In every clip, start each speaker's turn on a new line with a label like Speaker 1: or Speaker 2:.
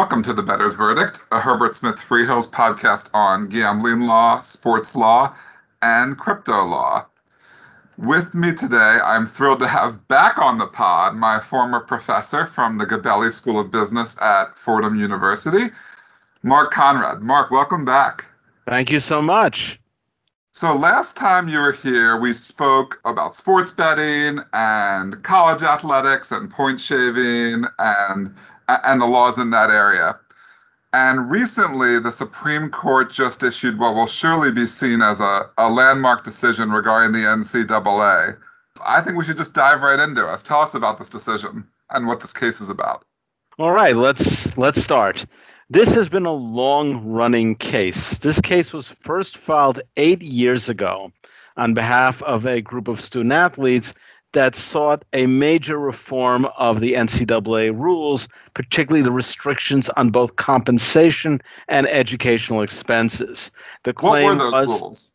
Speaker 1: Welcome to The Bettor's Verdict, a Herbert Smith Freehills podcast on gambling law, sports law, and crypto law. With me today, I'm thrilled to have back on the pod my former professor from the Gabelli School of Business at Fordham University, Mark Conrad. Mark, welcome back.
Speaker 2: Thank you so much.
Speaker 1: So, last time you were here, we spoke about sports betting and college athletics and point shaving and, and the laws in that area. And recently, the Supreme Court just issued what will surely be seen as a, a landmark decision regarding the NCAA. I think we should just dive right into it. Tell us about this decision and what this case is about.
Speaker 2: All right, let's let's start. This has been a long-running case. This case was first filed 8 years ago on behalf of a group of student athletes that sought a major reform of the NCAA rules, particularly the restrictions on both compensation and educational expenses.
Speaker 1: The claim what were those was, rules?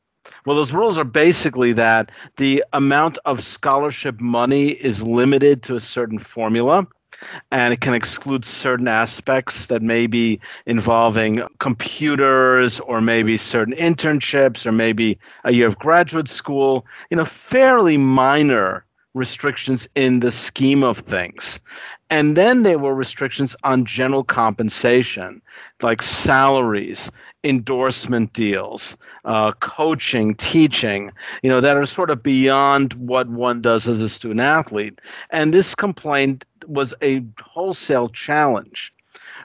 Speaker 2: Well, those rules are basically that the amount of scholarship money is limited to a certain formula and it can exclude certain aspects that may be involving computers or maybe certain internships or maybe a year of graduate school, you know, fairly minor restrictions in the scheme of things. And then there were restrictions on general compensation, like salaries, endorsement deals, uh, coaching, teaching, you know, that are sort of beyond what one does as a student athlete. And this complaint was a wholesale challenge.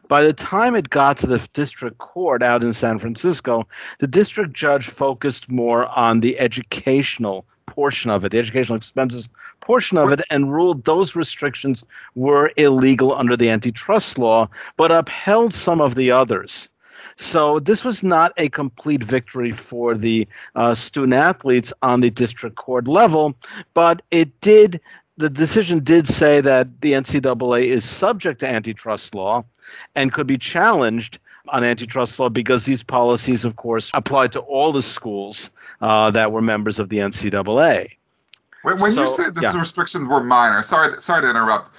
Speaker 2: By the time it got to the district court out in San Francisco, the district judge focused more on the educational portion of it, the educational expenses portion of it, and ruled those restrictions were illegal under the antitrust law, but upheld some of the others. So this was not a complete victory for the uh, student athletes on the district court level, but it did. The decision did say that the NCAA is subject to antitrust law and could be challenged on antitrust law because these policies, of course, apply to all the schools uh, that were members of the NCAA.
Speaker 1: When, when so, you say these yeah. restrictions were minor, sorry, sorry to interrupt.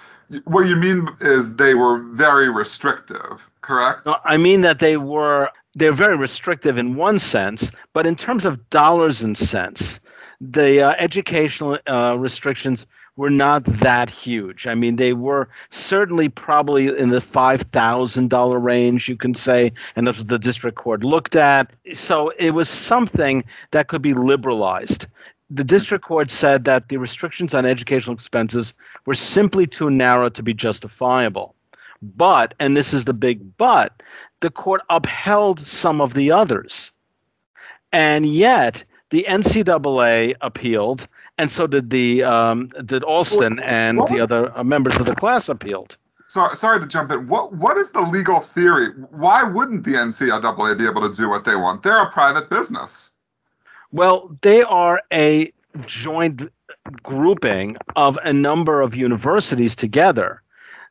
Speaker 1: What you mean is they were very restrictive, correct?
Speaker 2: I mean that they were they're very restrictive in one sense, but in terms of dollars and cents, the uh, educational uh, restrictions were not that huge. I mean, they were certainly probably in the $5,000 range, you can say, and that's what the district court looked at. So it was something that could be liberalized. The district court said that the restrictions on educational expenses were simply too narrow to be justifiable. But, and this is the big but, the court upheld some of the others. And yet, the NCAA appealed and so did the um, did Alston and the other uh, members of the class appealed.
Speaker 1: Sorry, sorry to jump in. What what is the legal theory? Why wouldn't the NCAA be able to do what they want? They're a private business.
Speaker 2: Well, they are a joint grouping of a number of universities together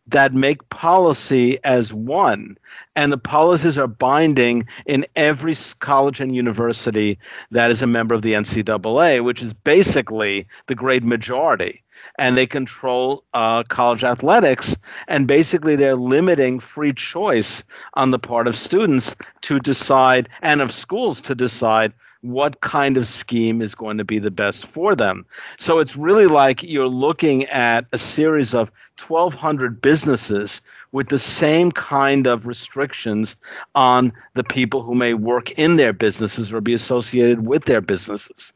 Speaker 2: that make policy as one and the policies are binding in every college and university that is a member of the NCAA, which is basically the great majority. And they control uh, college athletics, and basically they're limiting free choice on the part of students to decide and of schools to decide what kind of scheme is going to be the best for them. So it's really like you're looking at a series of 1,200 businesses with the same kind of restrictions on the people who may work in their businesses or be associated with their businesses.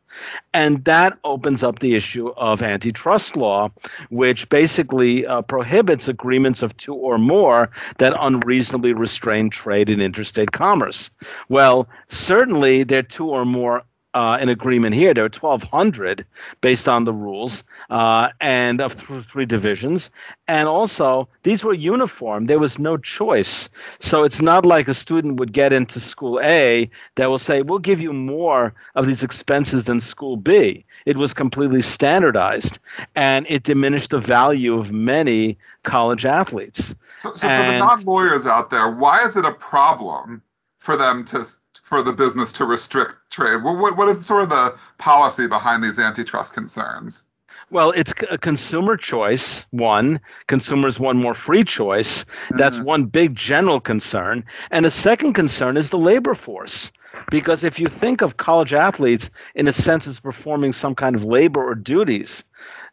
Speaker 2: And that opens up the issue of antitrust law, which basically uh, prohibits agreements of two or more that unreasonably restrain trade and interstate commerce. Well, certainly there are two or more uh, an agreement here. There are 1,200 based on the rules uh, and of th- three divisions. And also, these were uniform. There was no choice. So it's not like a student would get into school A that will say, we'll give you more of these expenses than school B. It was completely standardized and it diminished the value of many college athletes.
Speaker 1: So, so and, for the non lawyers out there, why is it a problem for them to for the business to restrict trade? What, what, what is sort of the policy behind these antitrust concerns?
Speaker 2: Well, it's a consumer choice, one. Consumers want more free choice. That's
Speaker 1: Mhm.
Speaker 2: one big general concern. And a second concern is the labor force. Because if you think of college athletes in a sense as performing some kind of labor or duties,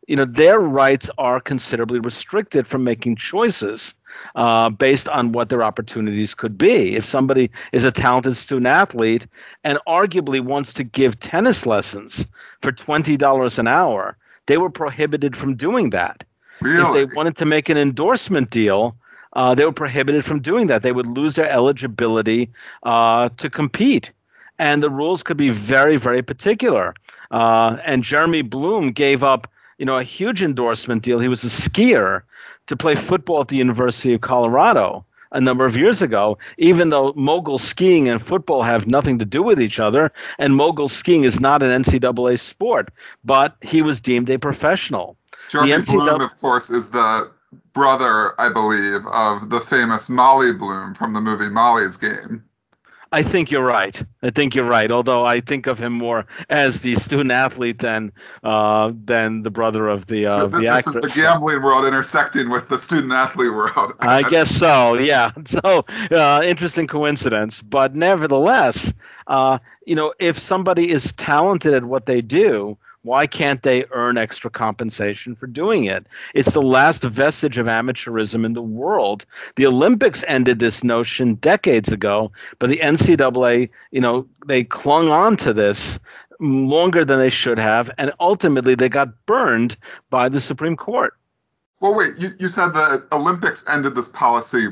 Speaker 2: you know, their rights are considerably restricted from making choices uh, based on what their opportunities could be. If somebody is a talented student athlete and arguably wants to give tennis lessons for $20 an hour, they were prohibited from doing that.
Speaker 1: Really?
Speaker 2: If they wanted to make an endorsement deal, uh, they were prohibited from doing that. They would lose their eligibility uh, to compete. And the rules could be very, very particular. Uh, and Jeremy Bloom gave up, you know, a huge endorsement deal. He was a skier to play football at the University of Colorado a number of years ago, even though mogul skiing and football have nothing to do with each other, and mogul skiing is not an NCAA sport, but he was deemed a professional.
Speaker 1: Jeremy
Speaker 2: NCAA
Speaker 1: Bloom, of course, is the brother, I believe, of the famous Molly Bloom from the movie Molly's Game.
Speaker 2: I think you're right. I think you're right. Although I think of him more as the student athlete than uh, than the brother of the uh,
Speaker 1: Th-
Speaker 2: the
Speaker 1: this is the gambling world intersecting with the student athlete world.
Speaker 2: I guess so. Yeah. So uh, interesting coincidence, but nevertheless, uh, you know, if somebody is talented at what they do, why can't they earn extra compensation for doing it? It's the last vestige of amateurism in the world. The Olympics ended this notion decades ago, but the NCAA, you know, they clung on to this longer than they should have, and ultimately they got burned by the Supreme Court.
Speaker 1: Well, wait, you, you said the Olympics ended this policy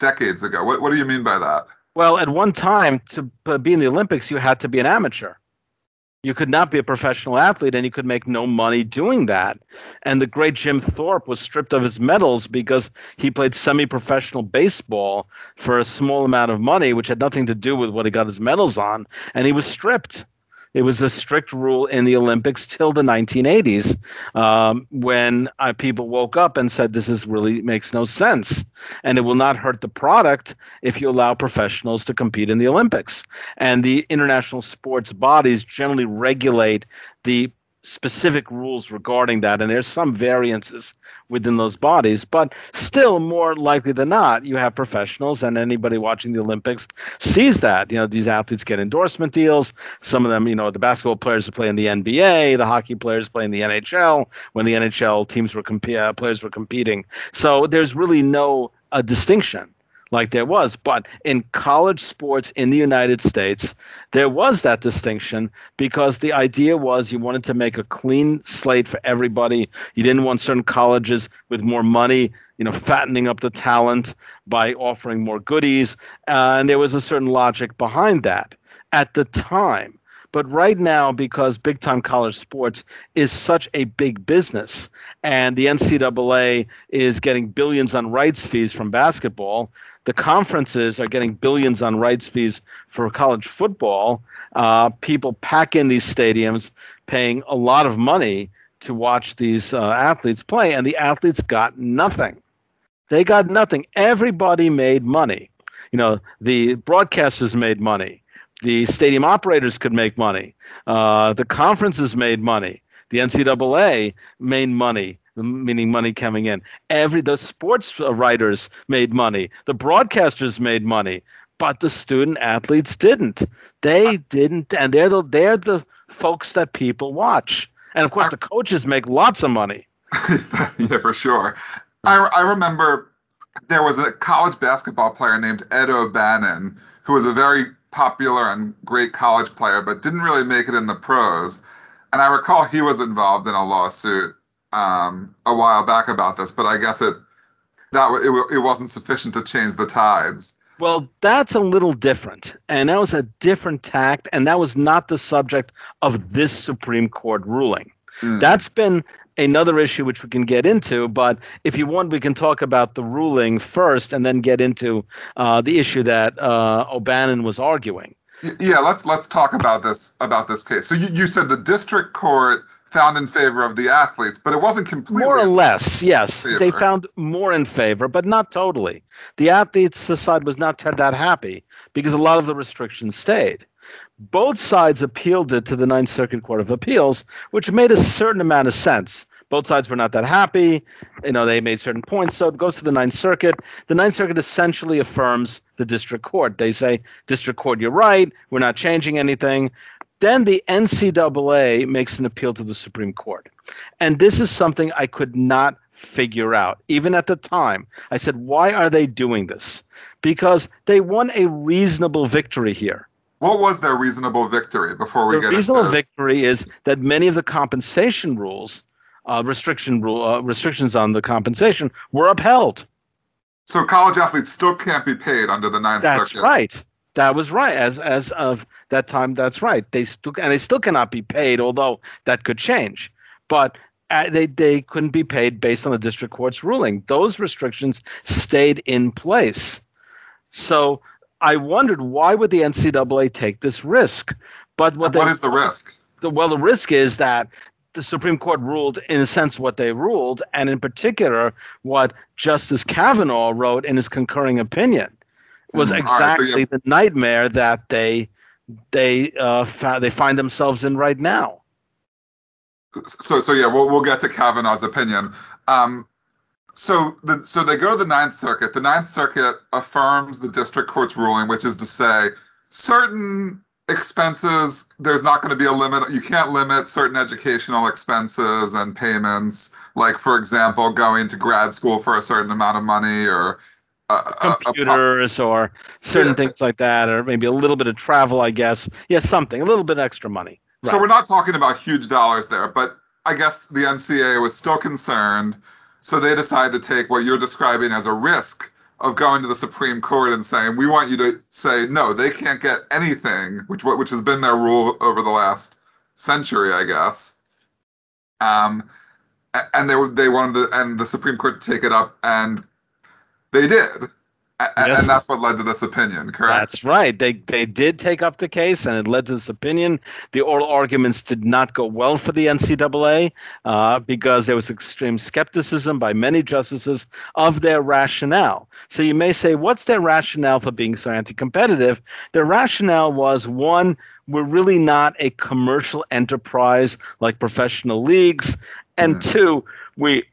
Speaker 1: decades ago. What, what do you mean by that?
Speaker 2: Well, at one time, to be in the Olympics, you had to be an amateur. You could not be a professional athlete, and you could make no money doing that. And the great Jim Thorpe was stripped of his medals because he played semi professional baseball for a small amount of money, which had nothing to do with what he got his medals on. And he was stripped. It was a strict rule in the Olympics till the 1980s, um, when uh, people woke up and said, "This is really makes no sense, and it will not hurt the product if you allow professionals to compete in the Olympics." And the international sports bodies generally regulate the specific rules regarding that, and there's some variances within those bodies, but still more likely than not, you have professionals, and anybody watching the Olympics sees that. You know, these athletes get endorsement deals. Some of them, you know, the basketball players who play in the NBA, the hockey players play in the NHL. When the NHL teams were comp- uh, players were competing, so there's really no uh, distinction like there was. But in college sports in the United States, there was that distinction because the idea was you wanted to make a clean slate for everybody. You didn't want certain colleges with more money, you know, fattening up the talent by offering more goodies. Uh, and there was a certain logic behind that at the time. But right now, because big time college sports is such a big business, and the NCAA is getting billions on rights fees from basketball, the conferences are getting billions on rights fees for college football. Uh, people pack in these stadiums, paying a lot of money to watch these uh, athletes play, and the athletes got nothing. They got nothing. Everybody made money. You know, the broadcasters made money. The stadium operators could make money. Uh, the conferences made money. The NCAA made money meaning money coming in. Every the sports writers made money, the broadcasters made money, but the student athletes didn't. They uh, didn't, and they're the they're the folks that people watch. And of course, the coaches make lots of money.
Speaker 1: yeah, for sure. Hmm. I, I remember there was a college basketball player named Ed O'Bannon who was a very popular and great college player, but didn't really make it in the pros. And I recall he was involved in a lawsuit um, a while back about this, but I guess it that it, it wasn't sufficient to change the tides.
Speaker 2: Well, that's a little different, and that was a different tact, and that was not the subject of this Supreme Court ruling.
Speaker 1: Mm.
Speaker 2: That's been another issue which we can get into, but if you want, we can talk about the ruling first, and then get into uh, the issue that uh, O'Bannon was arguing.
Speaker 1: Yeah, let's let's talk about this about this case. So you, you said the district court found in favor of the athletes, but it wasn't completely.
Speaker 2: More or less, yes.
Speaker 1: favor.
Speaker 2: They found more in favor, but not totally. The athletes' side was not that happy because a lot of the restrictions stayed. Both sides appealed it to the Ninth Circuit Court of Appeals, which made a certain amount of sense. both sides were not that happy. You know, they made certain points. So it goes to the Ninth Circuit. The Ninth Circuit essentially affirms the district court. They say, District Court, you're right. We're not changing anything. Then the NCAA makes an appeal to the Supreme Court. And this is something I could not figure out, even at the time. I said, why are they doing this? Because they won a reasonable victory here.
Speaker 1: What was their reasonable victory before we get into it?
Speaker 2: the
Speaker 1: get
Speaker 2: reasonable
Speaker 1: into
Speaker 2: victory is that many of the compensation rules, uh, restriction rule, uh, restrictions on the compensation were upheld.
Speaker 1: So college athletes still can't be paid under the Ninth
Speaker 2: That's
Speaker 1: Circuit.
Speaker 2: That's right. That was right. As as of that time, that's right. They still and they still cannot be paid, although that could change. But uh, they they couldn't be paid based on the district court's ruling. Those restrictions stayed in place. So I wondered why would the NCAA take this risk? But what they,
Speaker 1: what is the risk?
Speaker 2: the, well, the risk is that the Supreme Court ruled, in a sense, what they ruled, and in particular, what Justice Kavanaugh wrote in his concurring opinion was
Speaker 1: Mhm. All right, so
Speaker 2: exactly the nightmare that they they uh, they find themselves in right now.
Speaker 1: So so yeah, we'll we'll get to Kavanaugh's opinion. Um, so the so they go to the Ninth Circuit. The Ninth Circuit affirms the district court's ruling, which is to say, certain expenses there's not going to be a limit. You can't limit certain educational expenses and payments, like for example, going to grad school for a certain amount of money or
Speaker 2: Computers or certain
Speaker 1: Yeah.
Speaker 2: things like that, or maybe a little bit of travel, I guess. Yeah, something, a little bit extra money.
Speaker 1: So we're not talking about huge dollars there, but I guess the NCA was still concerned, so they decided to take what you're describing as a risk of going to the Supreme Court and saying, "We want you to say no, they can't get anything," which which has been their rule over the last century, I guess. Um, and they they wanted the and the Supreme Court to take it up, and they did, A-
Speaker 2: Yes.
Speaker 1: and that's what led to this opinion, correct?
Speaker 2: That's right. They they did take up the case, and it led to this opinion. The oral arguments did not go well for the NCAA uh, because there was extreme skepticism by many justices of their rationale. So you may say, what's their rationale for being so anti-competitive? Their rationale was one, we're really not a commercial enterprise like professional leagues, and
Speaker 1: Mm.
Speaker 2: two, we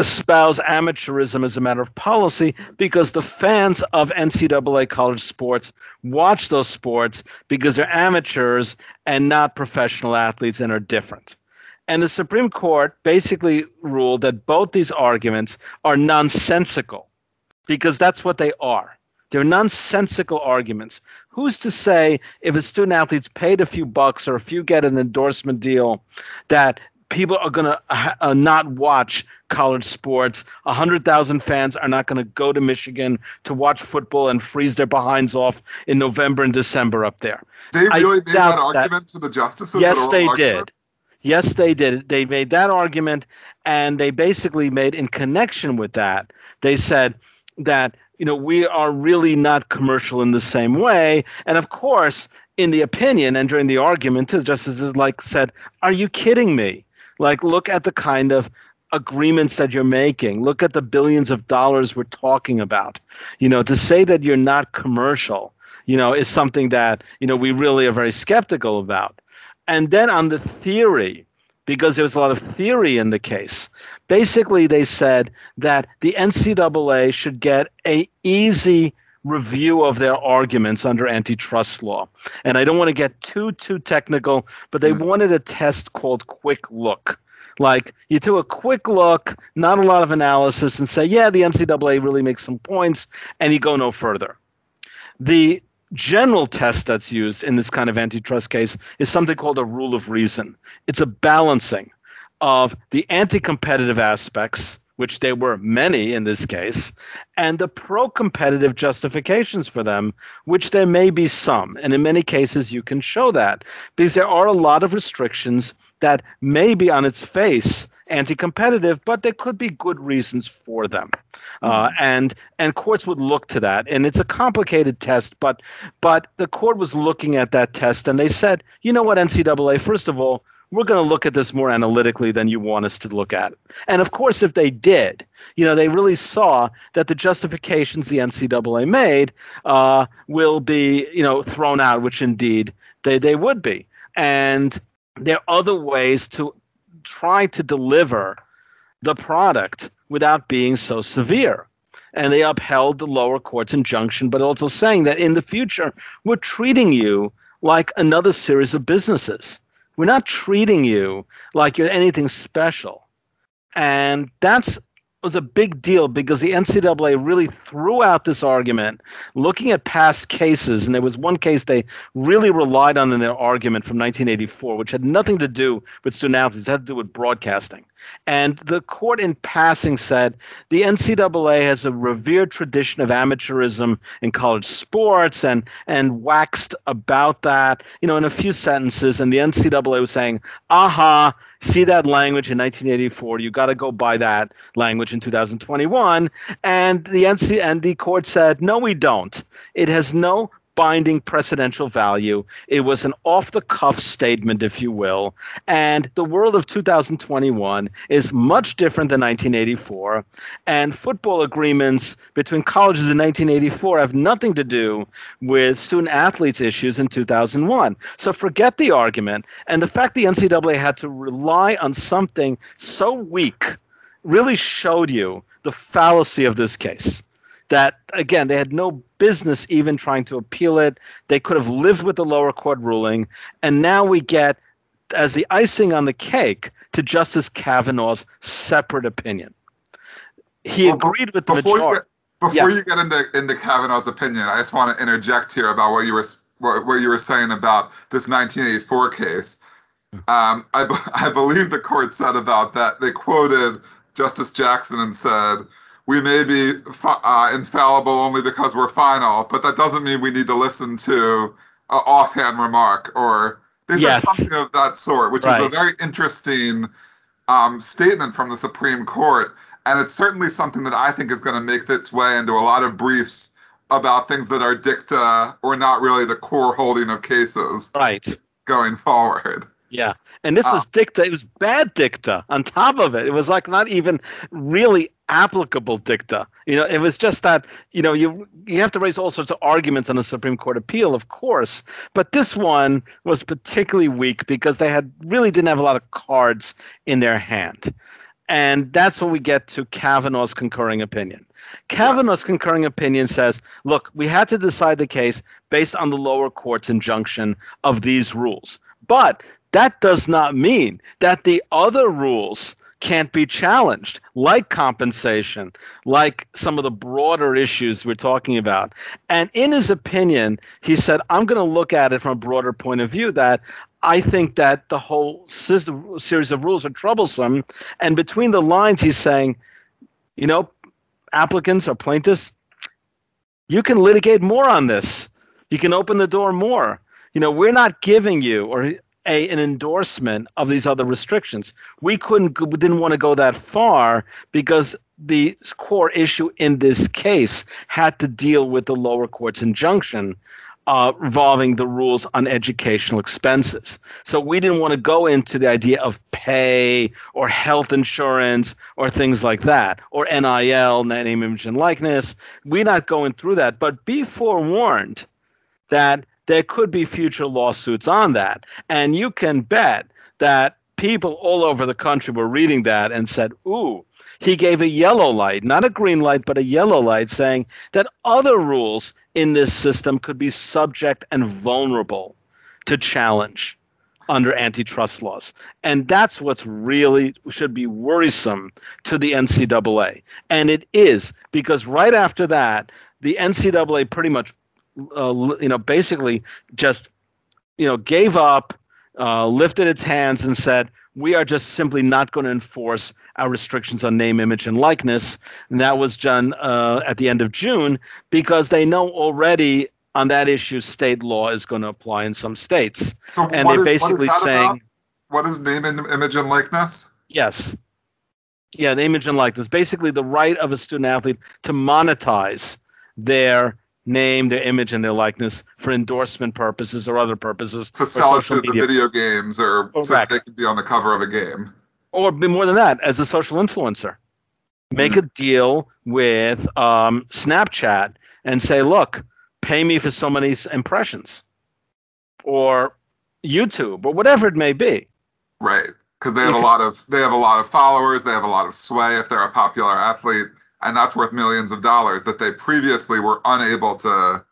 Speaker 2: espouse amateurism as a matter of policy because the fans of NCAA college sports watch those sports because they're amateurs and not professional athletes and are different. And the Supreme Court basically ruled that both these arguments are nonsensical because that's what they are. They're nonsensical arguments. Who's to say if a student athlete's paid a few bucks or if you get an endorsement deal that people are going to uh, not watch college sports. 100,000 fans are not going to go to Michigan to watch football and freeze their behinds off in November and December up there.
Speaker 1: They
Speaker 2: I
Speaker 1: really made
Speaker 2: doubt
Speaker 1: that
Speaker 2: that-
Speaker 1: argument to the justices.
Speaker 2: yes, they
Speaker 1: oral
Speaker 2: did. Yes, they did. They made that argument, and they basically made in connection with that, they said that you know we are really not commercial in the same way. And of course, in the opinion and during the argument, the justices like said, "Are you kidding me? Like, look at the kind of agreements that you're making. Look at the billions of dollars we're talking about. You know, to say that you're not commercial, you know, is something that you know we really are very skeptical about." And then on the theory, because there was a lot of theory in the case, basically they said that the NCAA should get a easy review of their arguments under antitrust law. And I don't want to get too too technical, but they
Speaker 1: Mm.
Speaker 2: wanted a test called quick look. Like you do a quick look, not a lot of analysis, and say, yeah, the NCAA really makes some points, and you go no further. The general test that's used in this kind of antitrust case is something called a rule of reason. It's a balancing of the anti competitive aspects, which there were many in this case, and the pro competitive justifications for them, which there may be some. And in many cases, you can show that because there are a lot of restrictions that may be on its face anti competitive, but there could be good reasons for them. Uh, and and courts would look to that, and it's a complicated test, but but the court was looking at that test, and they said, you know what, NCAA, first of all, we're going to look at this more analytically than you want us to look at. And of course, if they did, you know, they really saw that the justifications the NCAA made uh, will be, you know, thrown out, which indeed they, they would be. And there are other ways to try to deliver the product without being so severe. And they upheld the lower court's injunction, but also saying that in the future, we're treating you like another series of businesses. We're not treating you like you're anything special. And that's was a big deal because the NCAA really threw out this argument, looking at past cases, and there was one case they really relied on in their argument from 1984, which had nothing to do with student athletes, it had to do with broadcasting. And the court, in passing, said the NCAA has a revered tradition of amateurism in college sports and and waxed about that, you know, in a few sentences. And the NCAA was saying, aha, see that language in 1984. You got to go by that language in 2021. And the NC and the court said, no, we don't. It has no binding precedential value. It was an off the cuff statement, if you will. And the world of 2021 is much different than 1984. And football agreements between colleges in 1984 have nothing to do with student athletes issues in 2001. So forget the argument. And the fact the NCAA had to rely on something so weak really showed you the fallacy of this case that again they had no business even trying to appeal it they could have lived with the lower court ruling and now we get as the icing on the cake to justice kavanaugh's separate opinion he well, agreed with the
Speaker 1: before
Speaker 2: majority.
Speaker 1: You get, before yeah. you get into into kavanaugh's opinion i just want to interject here about what you were what, what you were saying about this 1984 case hmm. um, I, I believe the court said about that they quoted justice jackson and said we may be uh, infallible only because we're final, but that doesn't mean we need to listen to an offhand remark or they said yes. something of that sort, which right. is a very interesting um, statement from the Supreme Court. And it's certainly something that I think is going to make its way into a lot of briefs about things that are dicta or not really the core holding of cases.
Speaker 2: Right.
Speaker 1: Going forward.
Speaker 2: Yeah. And this was ah. dicta. It was bad dicta on top of it. It was like not even really applicable dicta. You know, it was just that, you know, you you have to raise all sorts of arguments on a Supreme Court appeal, of course. But this one was particularly weak because they had really didn't have a lot of cards in their hand. And that's when we get to Kavanaugh's concurring opinion. Kavanaugh's yes. concurring opinion says, look, we had to decide the case based on the lower court's injunction of these rules. But that does not mean that the other rules can't be challenged, like compensation, like some of the broader issues we're talking about. And in his opinion, he said, I'm going to look at it from a broader point of view that I think that the whole system, series of rules are troublesome. And between the lines, he's saying, you know, applicants or plaintiffs, you can litigate more on this. You can open the door more. You know, we're not giving you, or a an endorsement of these other restrictions. We couldn't we didn't want to go that far because the core issue in this case had to deal with the lower court's injunction uh, involving the rules on educational expenses. So we didn't want to go into the idea of pay or health insurance or things like that, or NIL, name, image, and likeness. We're not going through that, but be forewarned that there could be future lawsuits on that. And you can bet that people all over the country were reading that and said, ooh, he gave a yellow light, not a green light, but a yellow light, saying that other rules in this system could be subject and vulnerable to challenge under antitrust laws. And that's what's really should be worrisome to the NCAA. And it is because right after that, the NCAA pretty much uh, you know, basically just, you know, gave up, uh, lifted its hands, and said, "We are just simply not going to enforce our restrictions on name, image, and likeness." And that was done uh, at the end of June because they know already on that issue state law is going to apply in some states,
Speaker 1: so and they're is, basically saying, about? "What is name, and image, and likeness?"
Speaker 2: Yes. Yeah, name, image and likeness. Basically, the right of a student athlete to monetize their name, their image, and their likeness for endorsement purposes or other purposes.
Speaker 1: To sell it to media. the video games or Correct. so they can be on the cover of a game.
Speaker 2: Or be more than that, as a social influencer. Make mm-hmm. a deal with um, Snapchat and say, look, pay me for so many impressions. Or YouTube, or whatever it may be.
Speaker 1: Right. because they have a lot of they have a lot of followers, they have a lot of sway if they're a popular athlete, and that's worth millions of dollars that they previously were unable to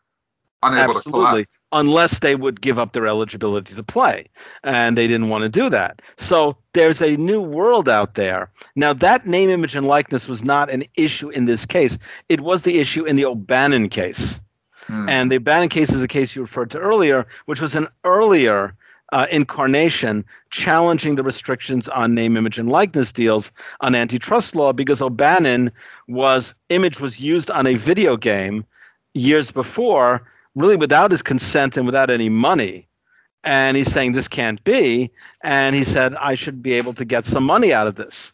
Speaker 1: unable
Speaker 2: Absolutely.
Speaker 1: to collect.
Speaker 2: unless they would give up their eligibility to play. And they didn't want to do that. So there's a new world out there. Now, that name, image, and likeness was not an issue in this case. It was the issue in the O'Bannon case.
Speaker 1: Hmm.
Speaker 2: And the O'Bannon case is a case you referred to earlier, which was an earlier uh, incarnation challenging the restrictions on name, image, and likeness deals on antitrust law because O'Bannon was image was used on a video game years before really without his consent and without any money. And he's saying this can't be. And he said, I should be able to get some money out of this.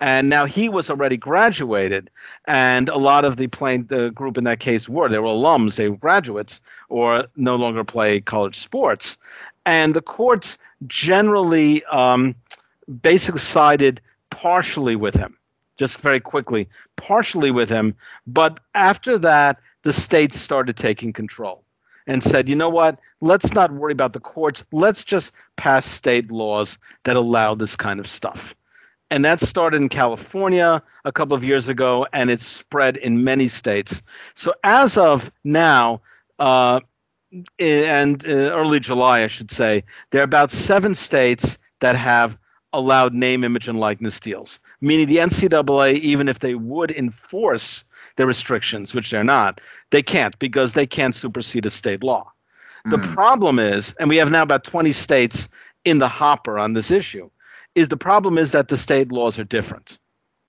Speaker 2: And now he was already graduated, and a lot of the playing the group in that case were they were alums, they were graduates, or no longer play college sports. And the courts generally um, basically sided partially with him, just very quickly, partially with him. But after that, the states started taking control and said, you know what, let's not worry about the courts. Let's just pass state laws that allow this kind of stuff. And that started in California a couple of years ago, and it's spread in many states. So as of now, uh, and uh, early July, I should say, there are about seven states that have allowed name, image, and likeness deals. Meaning the NCAA, even if they would enforce the restrictions, which they're not, they can't because they can't supersede a state law. The
Speaker 1: Hmm.
Speaker 2: problem is, and we have now about 20 states in the hopper on this issue, is the problem is that the state laws are different.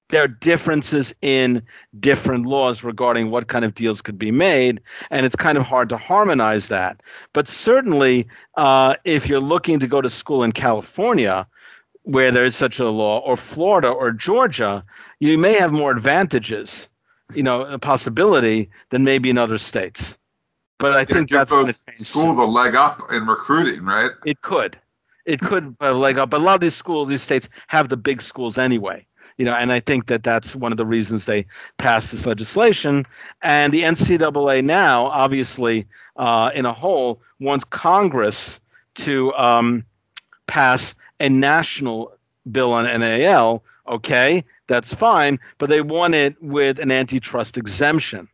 Speaker 2: There are differences in different laws regarding what kind of deals could be made, and it's kind of hard to harmonize that. But certainly, uh, if you're looking to go to school in California, where there is such a law, or Florida or Georgia, you may have more advantages, you know, a possibility than maybe in other states. But I
Speaker 1: It
Speaker 2: think
Speaker 1: gives
Speaker 2: that's
Speaker 1: those schools a leg up in recruiting, right?
Speaker 2: It could. It could uh, leg up. But a lot of these schools, these states have the big schools anyway. You know, and I think that that's one of the reasons they passed this legislation. And the NCAA now, obviously, uh, in a whole, wants Congress to um, pass a national bill on NIL. Okay, that's fine, but they want it with an antitrust exemption.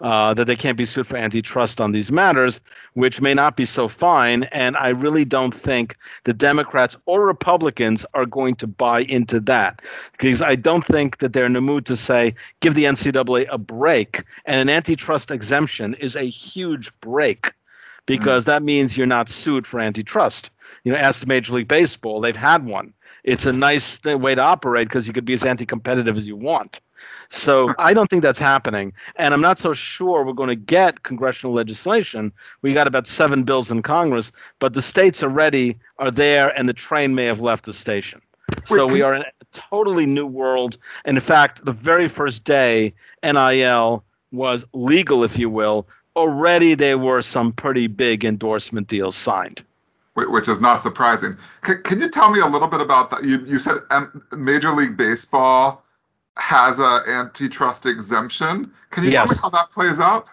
Speaker 2: Uh, that they can't be sued for antitrust on these matters, which may not be so fine. And I really don't think the Democrats or Republicans are going to buy into that because I don't think that they're in the mood to say, give the NCAA a break. And an antitrust exemption is a huge break because that means you're not sued for antitrust. You know, ask Major League Baseball, they've had one. It's a nice way to operate because you could be as anti competitive as you want. So I don't think that's happening. And I'm not so sure we're going to get congressional legislation. We got about seven bills in Congress, but the states already are there and the train may have left the station. So we are in a totally new world. And in fact, the very first day NIL was legal, if you will, already there were some pretty big endorsement deals signed.
Speaker 1: Which is not surprising. Can, can you tell me a little bit about that? You, you said Major League Baseball has a antitrust exemption. Can you tell me how that plays out?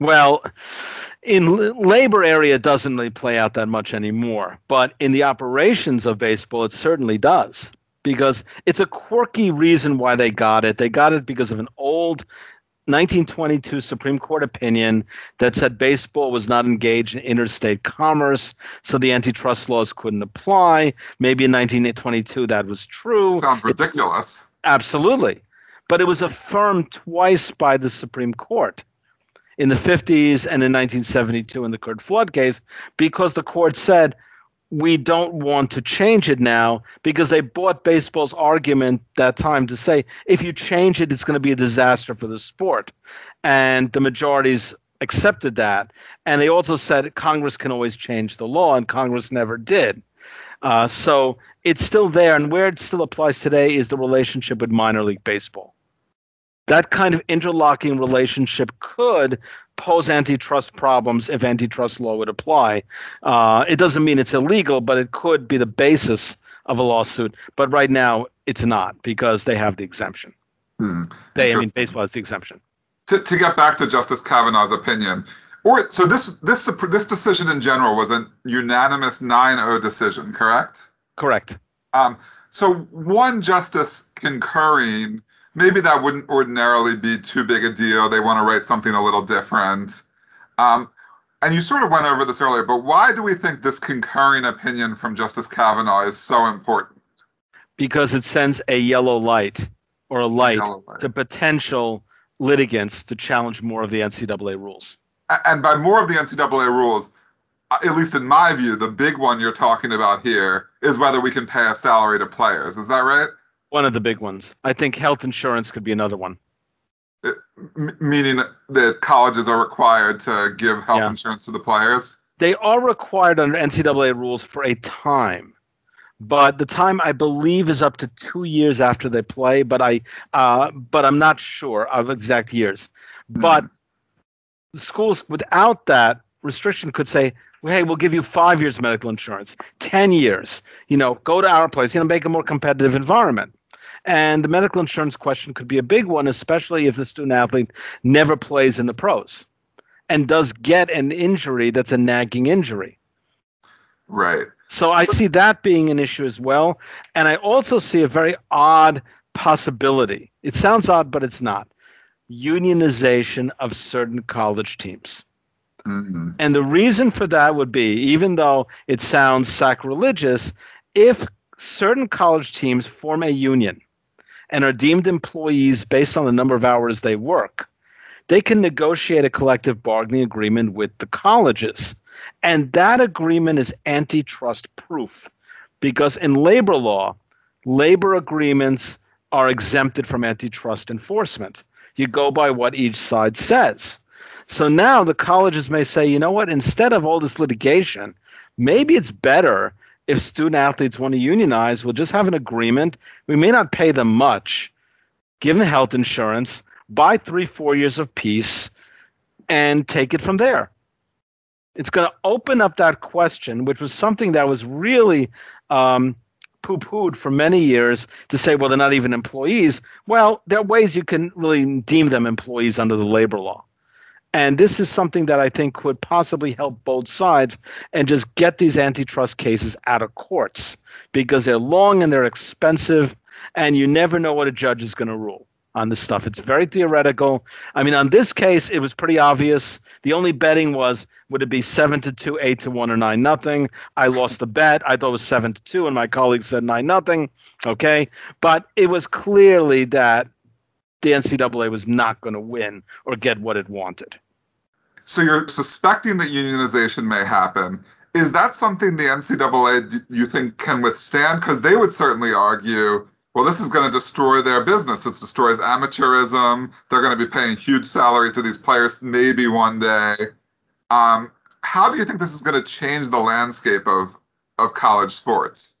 Speaker 2: Well, in l- labor area, it doesn't really play out that much anymore. But in the operations of baseball, it certainly does because it's a quirky reason why they got it. They got it because of an old 1922 Supreme Court opinion that said baseball was not engaged in interstate commerce, so the antitrust laws couldn't apply. Maybe in 1922 that was true.
Speaker 1: Sounds
Speaker 2: It's-
Speaker 1: ridiculous.
Speaker 2: Absolutely. But it was affirmed twice by the Supreme Court in the 50s and in 1972 in the Curt Flood case because the court said, we don't want to change it now because they bought baseball's argument that time to say, if you change it, it's going to be a disaster for the sport. And the majorities accepted that. And they also said Congress can always change the law, and Congress never did. Uh, so it's still there. And where it still applies today is the relationship with minor league baseball. That kind of interlocking relationship could pose antitrust problems if antitrust law would apply. Uh, it doesn't mean it's illegal, but it could be the basis of a lawsuit. But right now, it's not because they have the exemption.
Speaker 1: Hmm.
Speaker 2: They, I mean, baseball has the exemption.
Speaker 1: to, to get back to Justice Kavanaugh's opinion, or so this this this decision in general was a unanimous 9-0 decision, correct?
Speaker 2: Correct.
Speaker 1: Um, so one justice concurring, maybe that wouldn't ordinarily be too big a deal. They want to write something a little different. Um, and you sort of went over this earlier, but why do we think this concurring opinion from Justice Kavanaugh is so important?
Speaker 2: Because it sends a yellow light or a light, a light. to potential litigants to challenge more of the NCAA rules.
Speaker 1: And by more of the NCAA rules, uh, at least in my view, the big one you're talking about here is whether we can pay a salary to players. Is that right?
Speaker 2: One of the big ones. I think health insurance could be another one.
Speaker 1: It, m- meaning that colleges are required to give health yeah. insurance to the players?
Speaker 2: They are required under NCAA rules for a time, but the time I believe is up to two years after they play. But I, uh, but I'm not sure of exact years. Mm-hmm. But schools without that restriction could say, hey, we'll give you five years of medical insurance, 10 years, you know, go to our place, you know, make a more competitive environment. And the medical insurance question could be a big one, especially if the student athlete never plays in the pros and does get an injury that's a nagging injury.
Speaker 1: Right.
Speaker 2: So I see that being an issue as well. And I also see a very odd possibility. It sounds odd, but it's not. Unionization of certain college teams. Mm-hmm. And the reason for that would be, even though it sounds sacrilegious, if certain college teams form a union and are deemed employees based on the number of hours they work, they can negotiate a collective bargaining agreement with the colleges. And that agreement is antitrust proof because in labor law, labor agreements are exempted from antitrust enforcement. You go by what each side says. So now the colleges may say, you know what, instead of all this litigation, maybe it's better if student athletes want to unionize, we'll just have an agreement. We may not pay them much, give them health insurance, buy three, four years of peace, and take it from there. It's going to open up that question, which was something that was really um, poo pooed for many years to say, well, they're not even employees. Well, there are ways you can really deem them employees under the labor law. And this is something that I think could possibly help both sides and just get these antitrust cases out of courts because they're long and they're expensive, and you never know what a judge is going to rule on this stuff. It's very theoretical. I mean, on this case, it was pretty obvious. The only betting was would it be seven to two, eight to one, or nine nothing? I lost the bet. I thought it was seven to two, and my colleague said nine nothing. Okay, but it was clearly that the NCAA was not going to win or get what it wanted.
Speaker 1: So you're suspecting that unionization may happen. Is that something the NCAA you think can withstand? Because they would certainly argue, well, this is going to destroy their business. It destroys amateurism. They're going to be paying huge salaries to these players maybe one day. Um, how do you think this is going to change the landscape of of college sports?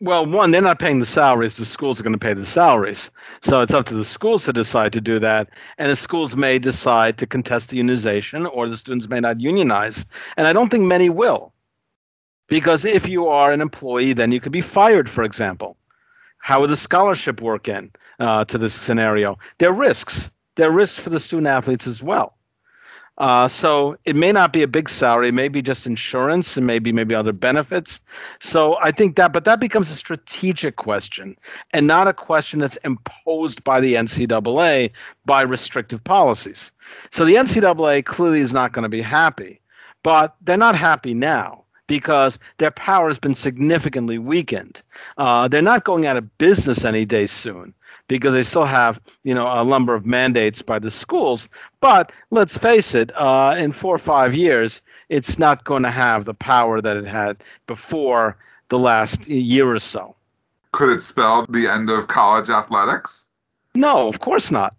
Speaker 2: Well, one, they're not paying the salaries. The schools are going to pay the salaries. So it's up to the schools to decide to do that. And the schools may decide to contest the unionization, or the students may not unionize. And I don't think many will. Because if you are an employee, then you could be fired, for example. How would the scholarship work in uh, to this scenario? There are risks. There are risks for the student athletes as well. Uh, so it may not be a big salary, it may be just insurance and maybe maybe other benefits. So I think that, but that becomes a strategic question and not a question that's imposed by the NCAA by restrictive policies. So the NCAA clearly is not going to be happy, but they're not happy now because their power has been significantly weakened. Uh, they're not going out of business any day soon because they still have you know a number of mandates by the schools. But let's face it, uh, in four or five years, it's not going to have the power that it had before the last year or so.
Speaker 1: Could it spell the end of college athletics?
Speaker 2: No, of course not.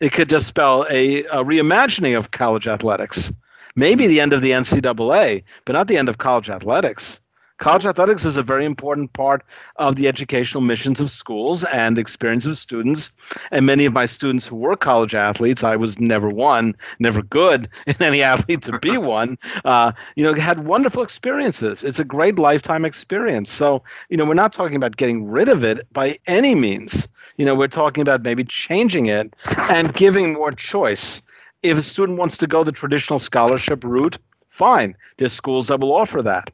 Speaker 2: It could just spell a, a reimagining of college athletics. Maybe the end of the NCAA, but not the end of college athletics. College athletics is a very important part of the educational missions of schools and the experience of students. And many of my students who were college athletes, I was never one, never good in any athlete to be one, uh, you know, had wonderful experiences. It's a great lifetime experience. So, you know, we're not talking about getting rid of it by any means. You know, we're talking about maybe changing it and giving more choice. If a student wants to go the traditional scholarship route, fine. There's schools that will offer that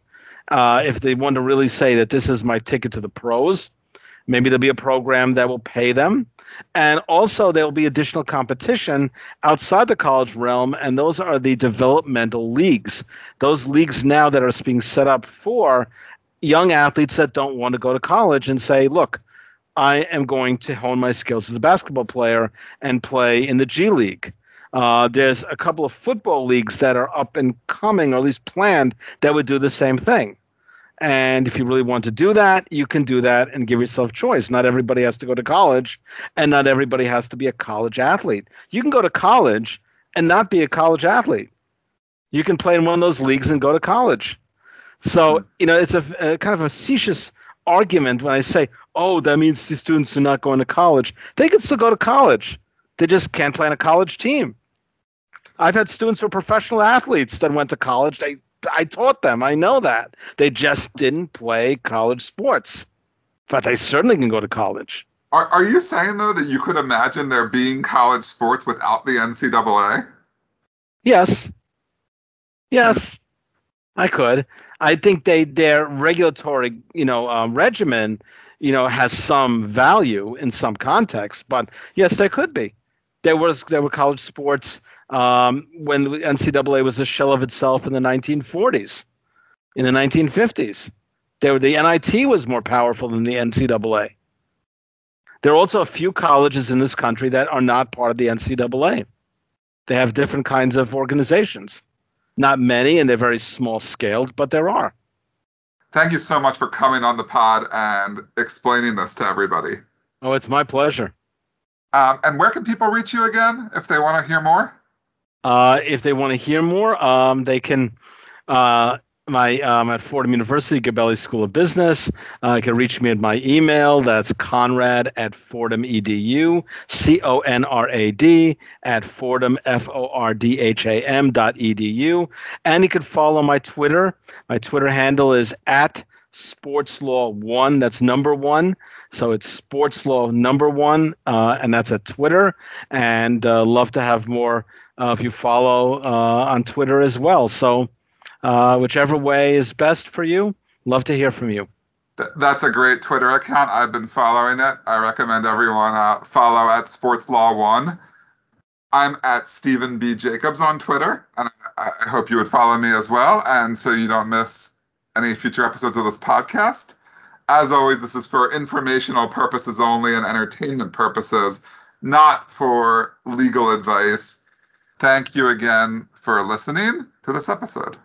Speaker 2: Uh, if they want to really say that this is my ticket to the pros, maybe there'll be a program that will pay them. And also, there will be additional competition outside the college realm, and those are the developmental leagues. Those leagues now that are being set up for young athletes that don't want to go to college and say, look, I am going to hone my skills as a basketball player and play in the G League. Uh, there's a couple of football leagues that are up and coming, or at least planned, that would do the same thing. And if you really want to do that, you can do that and give yourself choice. Not everybody has to go to college, and not everybody has to be a college athlete. You can go to college and not be a college athlete. You can play in one of those leagues and go to college. So, you know, it's a, a kind of a facetious argument when I say, oh, that means the students are not going to college. They can still go to college. They just can't play on a college team. I've had students who are professional athletes that went to college. They, I taught them. I know that. They just didn't play college sports, but they certainly can go to college.
Speaker 1: Are, are you saying, though, that you could imagine there being college sports without the NCAA?
Speaker 2: Yes. Yes, I could. I think they their regulatory, you know, um, regimen, you know, has some value in some context. But yes, there could be. There was there were college sports um, when the NCAA was a shell of itself in the 1940s, in the 1950s. There were, the NIT was more powerful than the NCAA. There are also a few colleges in this country that are not part of the NCAA. They have different kinds of organizations. Not many, and they're very small scaled, but there are.
Speaker 1: Thank you so much for coming on the pod and explaining this to everybody.
Speaker 2: Oh, it's my pleasure.
Speaker 1: Um, and where can people reach you again if they want to hear more?
Speaker 2: Uh, if they want to hear more, um, they can. Uh, my um, at Fordham University, Gabelli School of Business. Uh, you can reach me at my email. That's Conrad at Fordham edu. C O N R A D at Fordham F O R D H A M dot edu. And you can follow my Twitter. My Twitter handle is at Sports Law One. That's number one. So it's Sports Law number one, uh, and that's at Twitter. And uh, love to have more if you follow uh, on Twitter as well. So uh, whichever way is best for you, love to hear from you.
Speaker 1: That's a great Twitter account. I've been following it. I recommend everyone uh, follow at Sports Law One. I'm at Stephen B. Jacobs on Twitter, and I hope you would follow me as well, and so you don't miss any future episodes of this podcast. As always, this is for informational purposes only and entertainment purposes, not for legal advice. Thank you again for listening to this episode.